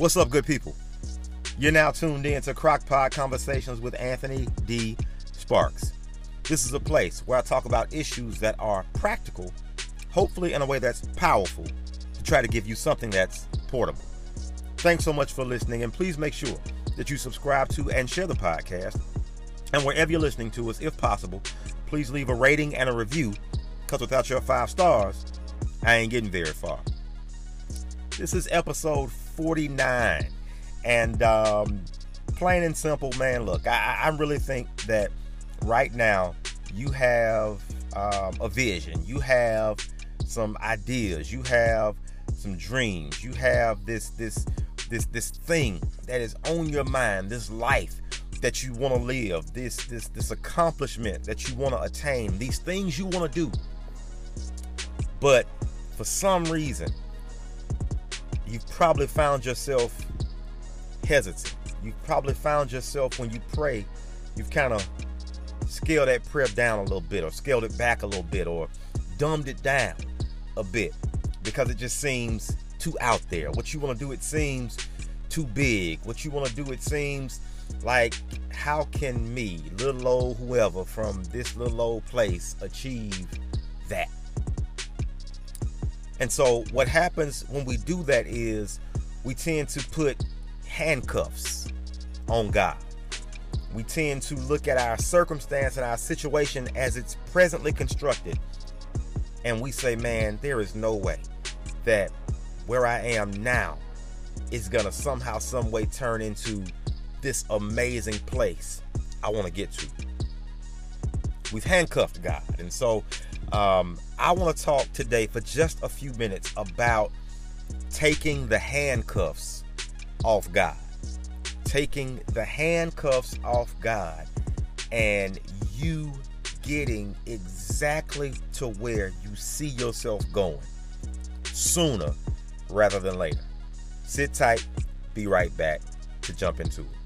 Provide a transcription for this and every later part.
What's up, good people? You're now tuned in to Crockpot Conversations with Anthony D. Sparks. This is a place where I talk about issues that are practical, hopefully in a way that's powerful, to try to give you something that's portable. Thanks so much for listening, and please make sure that you subscribe to and share the podcast. And wherever you're listening to us, if possible, please leave a rating and a review, because without your five stars, I ain't getting very far. This is episode 49. And um, plain and simple, man, look, I, I really think that right now you have um, a vision, you have some ideas, you have some dreams, you have this this this this thing that is on your mind, this life that you want to live, this this this accomplishment that you want to attain, these things you want to do. But for some reason, you've probably found yourself hesitant. You've probably found yourself when you pray, you've kind of scaled that prayer down a little bit, or scaled it back a little bit, or dumbed it down a bit because it just seems too out there. What you want to do, it seems too big. What you want to do, it seems like how can me, little old whoever from this little old place, achieve that? And so, what happens when we do that is we tend to put handcuffs on God. We tend to look at our circumstance and our situation as it's presently constructed. And we say, man, there is no way that where I am now is going to somehow, some way turn into this amazing place I want to get to. We've handcuffed God. And so um, I want to talk today for just a few minutes about taking the handcuffs off God. Taking the handcuffs off God and you getting exactly to where you see yourself going sooner rather than later. Sit tight, be right back to jump into it.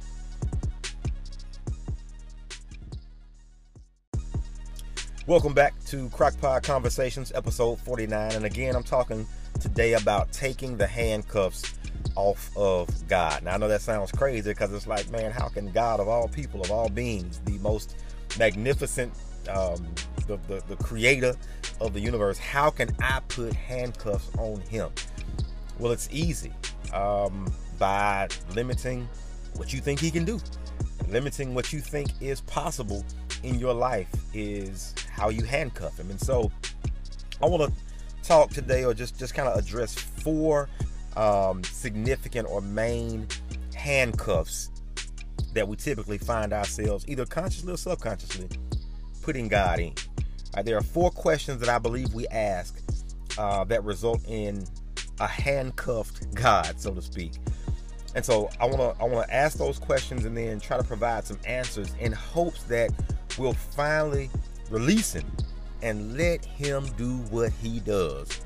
Welcome back to Crockpot Conversations, episode 49. And again, I'm talking today about taking the handcuffs off of God. Now, I know that sounds crazy because it's like, man, how can God, of all people, of all beings, the most magnificent, um, the, the, the creator of the universe, how can I put handcuffs on him? Well, it's easy um, by limiting what you think he can do, limiting what you think is possible in your life is how you handcuff him. And so I want to talk today or just, just kind of address four um, significant or main handcuffs that we typically find ourselves either consciously or subconsciously putting God in. Right, there are four questions that I believe we ask uh, that result in a handcuffed God, so to speak. And so I want to I want to ask those questions and then try to provide some answers in hopes that we'll finally release him and let him do what he does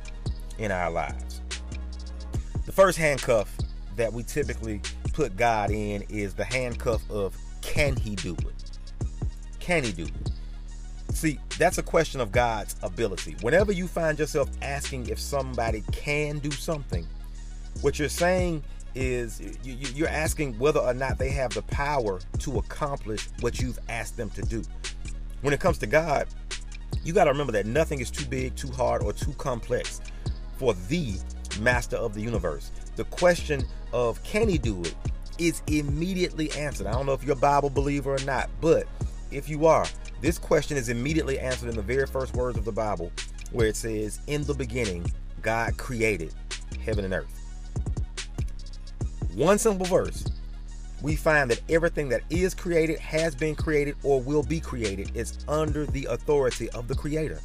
in our lives. The first handcuff that we typically put God in is the handcuff of can he do it? Can he do it? See, that's a question of God's ability. Whenever you find yourself asking if somebody can do something, what you're saying is you're asking whether or not they have the power to accomplish what you've asked them to do. When it comes to God, you got to remember that nothing is too big, too hard, or too complex for the master of the universe. The question of can he do it is immediately answered. I don't know if you're a Bible believer or not, but if you are, this question is immediately answered in the very first words of the Bible, where it says, In the beginning, God created heaven and earth. One simple verse, we find that everything that is created, has been created, or will be created is under the authority of the Creator.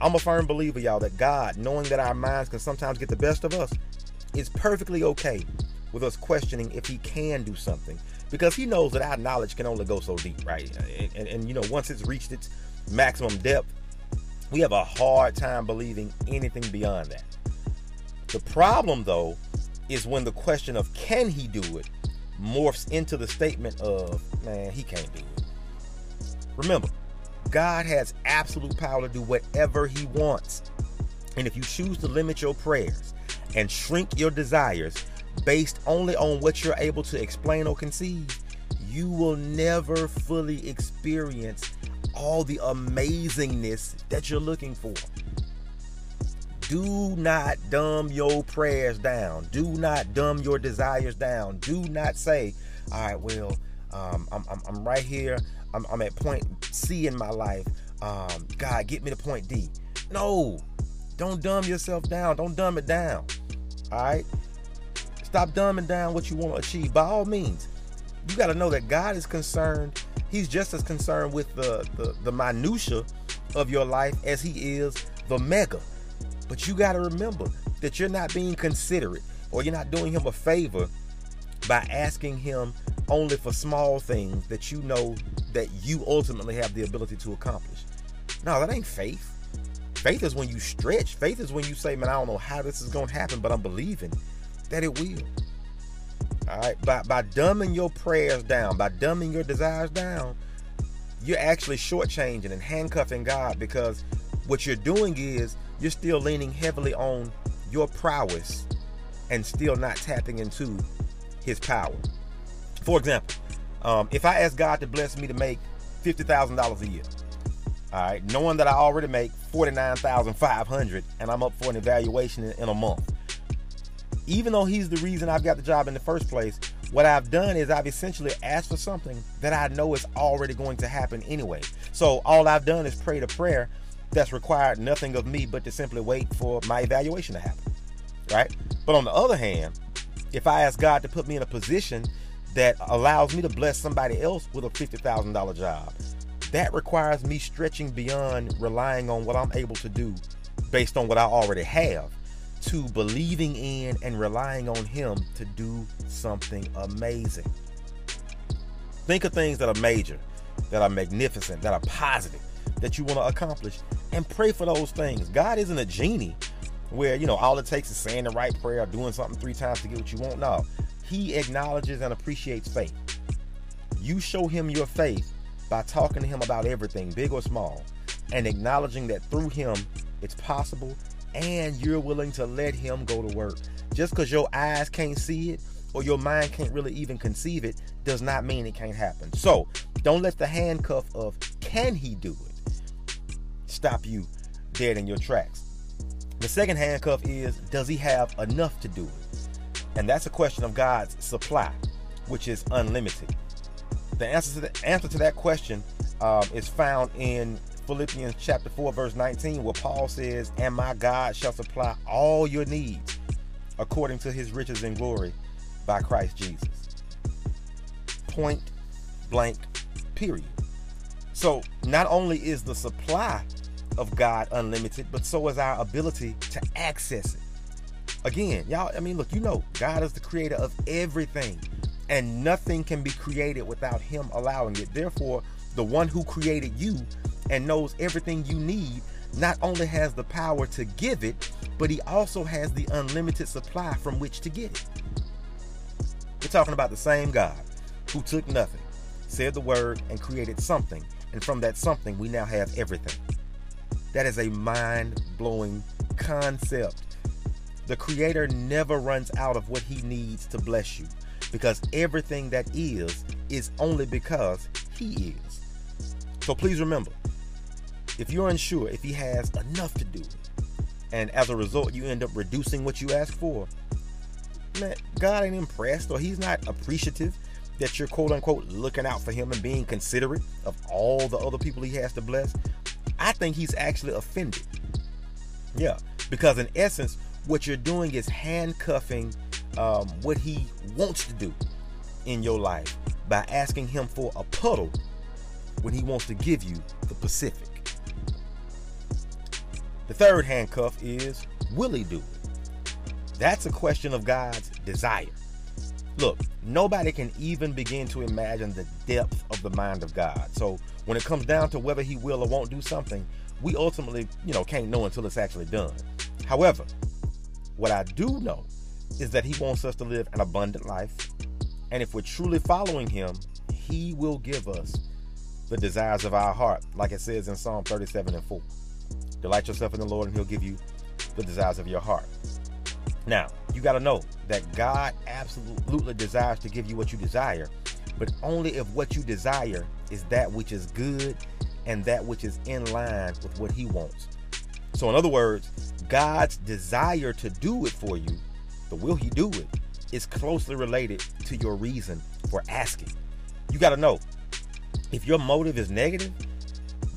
I'm a firm believer, y'all, that God, knowing that our minds can sometimes get the best of us, is perfectly okay with us questioning if He can do something because He knows that our knowledge can only go so deep, right? And, and, and you know, once it's reached its maximum depth, we have a hard time believing anything beyond that. The problem, though, is when the question of can He do it morphs into the statement of, man, he can't do it. Remember, God has absolute power to do whatever he wants. And if you choose to limit your prayers and shrink your desires, based only on what you're able to explain or conceive, you will never fully experience all the amazingness that you're looking for. Do not dumb your prayers down. Do not dumb your desires down. Do not say, all right, well, um, I'm, I'm, I'm, right here. I'm, I'm, at point C in my life. Um, God, get me to point D. No, don't dumb yourself down. Don't dumb it down. All right? Stop dumbing down what you want to achieve. By all means, you got to know that God is concerned. He's just as concerned with the, the, the minutia of your life as he is the mega. But you got to remember that you're not being considerate or you're not doing him a favor by asking him only for small things that you know that you ultimately have the ability to accomplish. No, that ain't faith. Faith is when you stretch. Faith is when you say, man, I don't know how this is going to happen, but I'm believing that it will. All right. By, by dumbing your prayers down, by dumbing your desires down, you're actually shortchanging and handcuffing God because what you're doing is you're still leaning heavily on your prowess and still not tapping into his power. For example, um, if I ask God to bless me to make $50,000 a year, all right, knowing that I already make 49,500 and I'm up for an evaluation in, in a month, even though he's the reason I've got the job in the first place, what I've done is I've essentially asked for something that I know is already going to happen anyway. So all I've done is prayed a prayer that's required nothing of me but to simply wait for my evaluation to happen. Right? But on the other hand, if I ask God to put me in a position that allows me to bless somebody else with a $50,000 job, that requires me stretching beyond relying on what I'm able to do based on what I already have to believing in and relying on Him to do something amazing. Think of things that are major, that are magnificent, that are positive, that you want to accomplish, and pray for those things. God isn't a genie where, you know, all it takes is saying the right prayer or doing something three times to get what you want. No, He acknowledges and appreciates faith. You show Him your faith by talking to Him about everything, big or small, and acknowledging that through Him it's possible and you're willing to let him go to work. Just because your eyes can't see it or your mind can't really even conceive it does not mean it can't happen. So don't let the handcuff of can he do it stop you dead in your tracks. The second handcuff is does he have enough to do it? And that's a question of God's supply, which is unlimited. The answer to the answer to that question um, is found in Philippians chapter 4, verse 19, where Paul says, And my God shall supply all your needs according to his riches and glory by Christ Jesus. Point blank, period. So not only is the supply of God unlimited, but so is our ability to access it. Again, y'all, I mean, look, you know, God is the creator of everything, and nothing can be created without Him allowing it. Therefore, the one who created you and knows everything you need not only has the power to give it, but he also has the unlimited supply from which to get it. We're talking about the same God who took nothing, said the word, and created something. And from that something, we now have everything. That is a mind blowing concept. The Creator never runs out of what He needs to bless you because everything that is, is only because He is. So please remember if you're unsure if he has enough to do, and as a result you end up reducing what you ask for, man, God ain't impressed or he's not appreciative that you're quote unquote looking out for him and being considerate of all the other people he has to bless. I think he's actually offended. Yeah, because in essence, what you're doing is handcuffing um, what he wants to do in your life by asking him for a puddle when he wants to give you the Pacific. The third handcuff is will he do it? That's a question of God's desire. Look, nobody can even begin to imagine the depth of the mind of God. So when it comes down to whether he will or won't do something, we ultimately, you know, can't know until it's actually done. However, what I do know is that he wants us to live an abundant life. And if we're truly following him, he will give us the desires of our heart, like it says in Psalm 37 and 4. Delight yourself in the Lord, and He'll give you the desires of your heart. Now, you got to know that God absolutely desires to give you what you desire, but only if what you desire is that which is good and that which is in line with what He wants. So, in other words, God's desire to do it for you, the will He do it, is closely related to your reason for asking. You got to know if your motive is negative,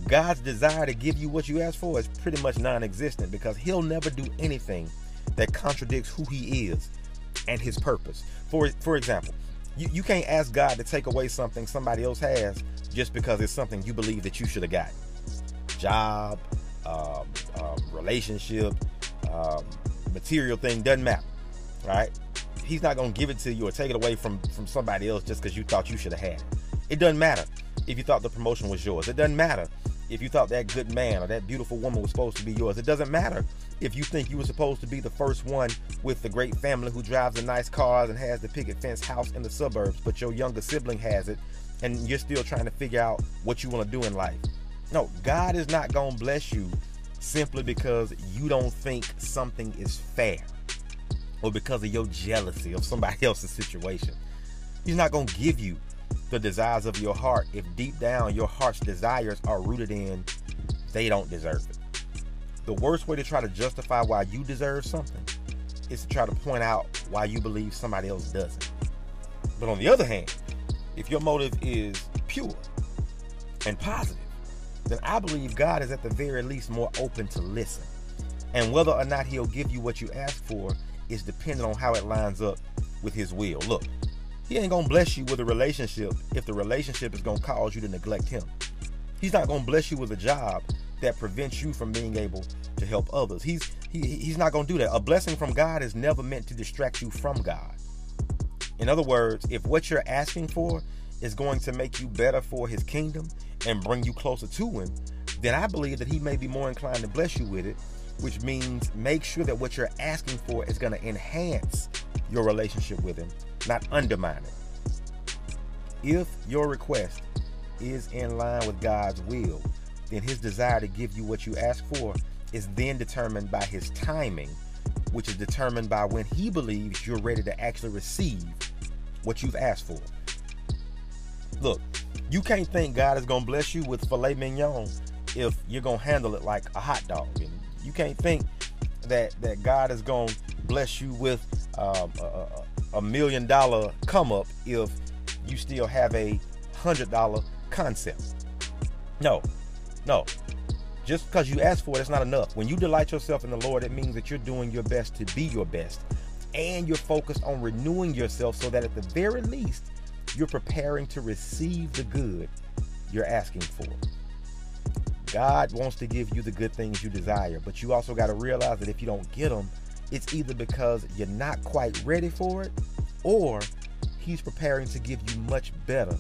God's desire to give you what you ask for is pretty much non existent because He'll never do anything that contradicts who He is and His purpose. For, for example, you, you can't ask God to take away something somebody else has just because it's something you believe that you should have gotten. Job, um, um, relationship, um, material thing doesn't matter, right? He's not gonna give it to you or take it away from from somebody else just because you thought you should have had it. It doesn't matter if you thought the promotion was yours. It doesn't matter if you thought that good man or that beautiful woman was supposed to be yours. It doesn't matter if you think you were supposed to be the first one with the great family who drives the nice cars and has the picket fence house in the suburbs, but your younger sibling has it and you're still trying to figure out what you want to do in life. No, God is not going to bless you simply because you don't think something is fair or because of your jealousy of somebody else's situation. He's not going to give you the desires of your heart if deep down your heart's desires are rooted in they don't deserve it. The worst way to try to justify why you deserve something is to try to point out why you believe somebody else doesn't. But on the other hand, if your motive is pure and positive, then I believe God is at the very least more open to listen. And whether or not He'll give you what you ask for is dependent on how it lines up with His will. Look, He ain't gonna bless you with a relationship if the relationship is gonna cause you to neglect Him. He's not gonna bless you with a job that prevents you from being able to help others. He's he, he's not gonna do that. A blessing from God is never meant to distract you from God. In other words, if what you're asking for is going to make you better for his kingdom and bring you closer to him, then I believe that he may be more inclined to bless you with it, which means make sure that what you're asking for is going to enhance your relationship with him, not undermine it. If your request is in line with God's will, then his desire to give you what you ask for is then determined by his timing, which is determined by when he believes you're ready to actually receive what you've asked for. Look, you can't think God is going to bless you with filet mignon if you're going to handle it like a hot dog. And you can't think that, that God is going to bless you with um, a, a million dollar come up if you still have a hundred dollar concept. No, no. Just because you ask for it, it's not enough. When you delight yourself in the Lord, it means that you're doing your best to be your best. And you're focused on renewing yourself so that at the very least, you're preparing to receive the good you're asking for. God wants to give you the good things you desire, but you also got to realize that if you don't get them, it's either because you're not quite ready for it or He's preparing to give you much better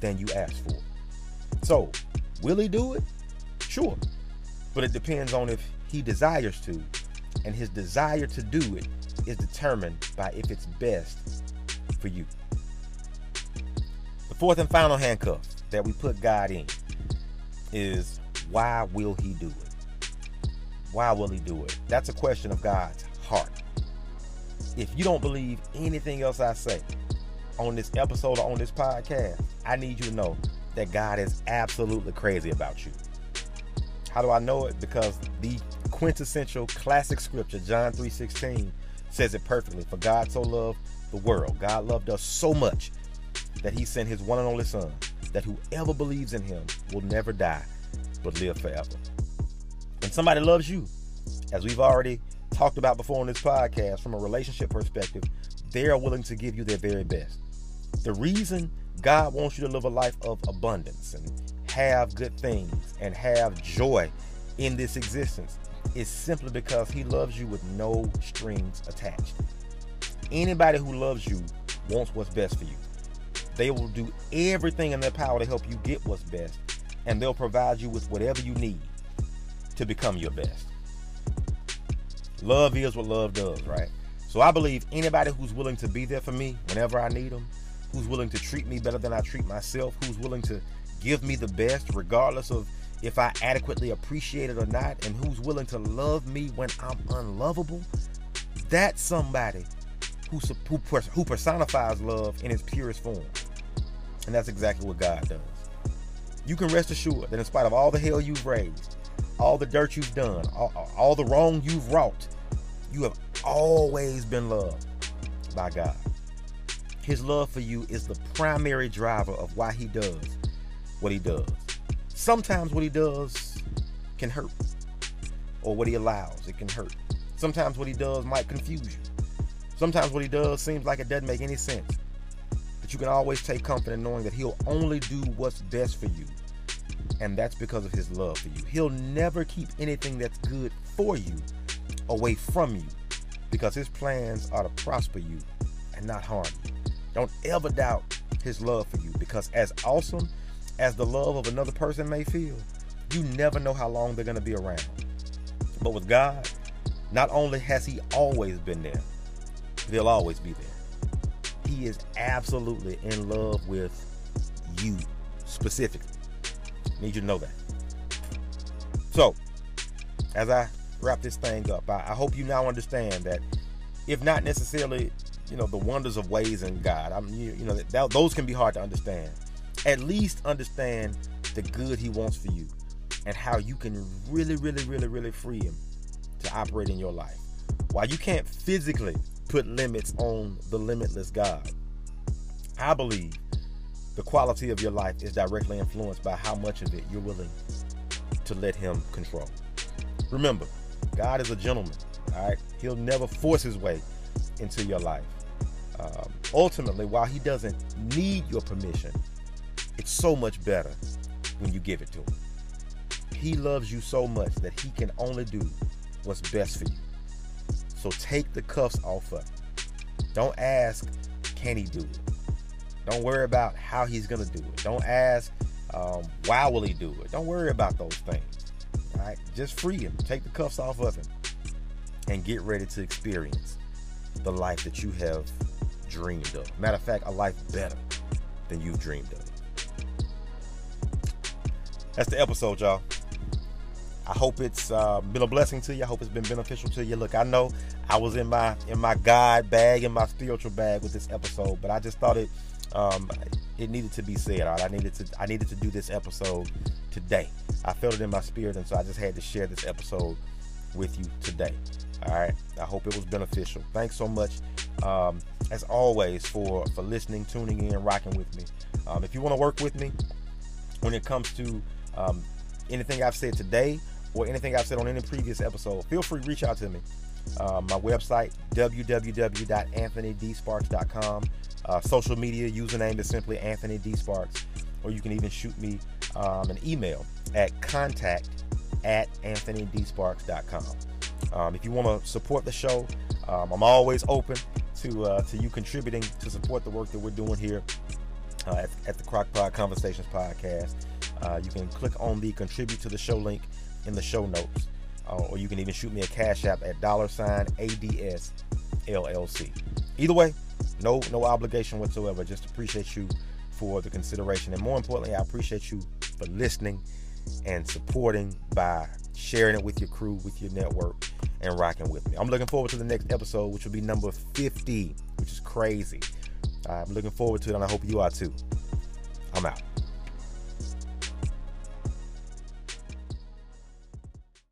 than you asked for. So, will He do it? Sure. But it depends on if He desires to, and His desire to do it is determined by if it's best for you. The fourth and final handcuff that we put God in is why will he do it? Why will he do it? That's a question of God's heart. If you don't believe anything else I say on this episode or on this podcast, I need you to know that God is absolutely crazy about you. How do I know it? Because the quintessential classic scripture, John 3:16, says it perfectly. For God so loved the world. God loved us so much that he sent his one and only son, that whoever believes in him will never die, but live forever. And somebody loves you, as we've already talked about before on this podcast, from a relationship perspective, they are willing to give you their very best. The reason God wants you to live a life of abundance and have good things and have joy in this existence is simply because He loves you with no strings attached. Anybody who loves you wants what's best for you. They will do everything in their power to help you get what's best, and they'll provide you with whatever you need to become your best. Love is what love does, right? So I believe anybody who's willing to be there for me whenever I need them, who's willing to treat me better than I treat myself, who's willing to give me the best regardless of if I adequately appreciate it or not, and who's willing to love me when I'm unlovable, That's somebody who, who, who personifies love in its purest form. And that's exactly what God does. You can rest assured that in spite of all the hell you've raised, all the dirt you've done, all, all the wrong you've wrought, you have always been loved by God. His love for you is the primary driver of why he does what he does. Sometimes what he does can hurt, or what he allows, it can hurt. Sometimes what he does might confuse you. Sometimes what he does seems like it doesn't make any sense. But you can always take comfort in knowing that he'll only do what's best for you. And that's because of his love for you. He'll never keep anything that's good for you away from you because his plans are to prosper you and not harm you. Don't ever doubt his love for you because, as awesome as the love of another person may feel, you never know how long they're going to be around. But with God, not only has he always been there, they'll always be there. He is absolutely in love with you specifically. Need you to know that. So, as I wrap this thing up, I, I hope you now understand that if not necessarily you know the wonders of ways in God. I'm you, you know that, those can be hard to understand. At least understand the good He wants for you and how you can really, really, really, really free Him to operate in your life. While you can't physically put limits on the limitless God, I believe the quality of your life is directly influenced by how much of it you're willing to let Him control. Remember, God is a gentleman. All right, He'll never force His way into your life. Um, ultimately, while he doesn't need your permission, it's so much better when you give it to him. He loves you so much that he can only do what's best for you. So take the cuffs off of him. Don't ask, can he do it? Don't worry about how he's going to do it. Don't ask, um, why will he do it? Don't worry about those things. All right? Just free him. Take the cuffs off of him and get ready to experience the life that you have dreamed of. Matter of fact, a life better than you've dreamed of. That's the episode, y'all. I hope it's uh, been a blessing to you. I hope it's been beneficial to you. Look, I know I was in my in my God bag, in my spiritual bag with this episode, but I just thought it um, it needed to be said. Right? I needed to I needed to do this episode today. I felt it in my spirit, and so I just had to share this episode with you today. All right. I hope it was beneficial. Thanks so much, um, as always, for for listening, tuning in, rocking with me. Um, if you want to work with me when it comes to um, anything I've said today or anything I've said on any previous episode, feel free to reach out to me. Uh, my website www.anthonydsparks.com. Uh, social media username is simply Anthony D Sparks, or you can even shoot me um, an email at contact at anthonydsparks.com. Um, if you want to support the show, um, I'm always open to uh, to you contributing to support the work that we're doing here uh, at, at, the Crockpot Conversations podcast. Uh, you can click on the contribute to the show link in the show notes, uh, or you can even shoot me a cash app at dollar sign ADS LLC. Either way, no no obligation whatsoever. Just appreciate you for the consideration, and more importantly, I appreciate you for listening and supporting by sharing it with your crew, with your network, and rocking with me. I'm looking forward to the next episode, which will be number 50, which is crazy. I'm looking forward to it, and I hope you are too. I'm out.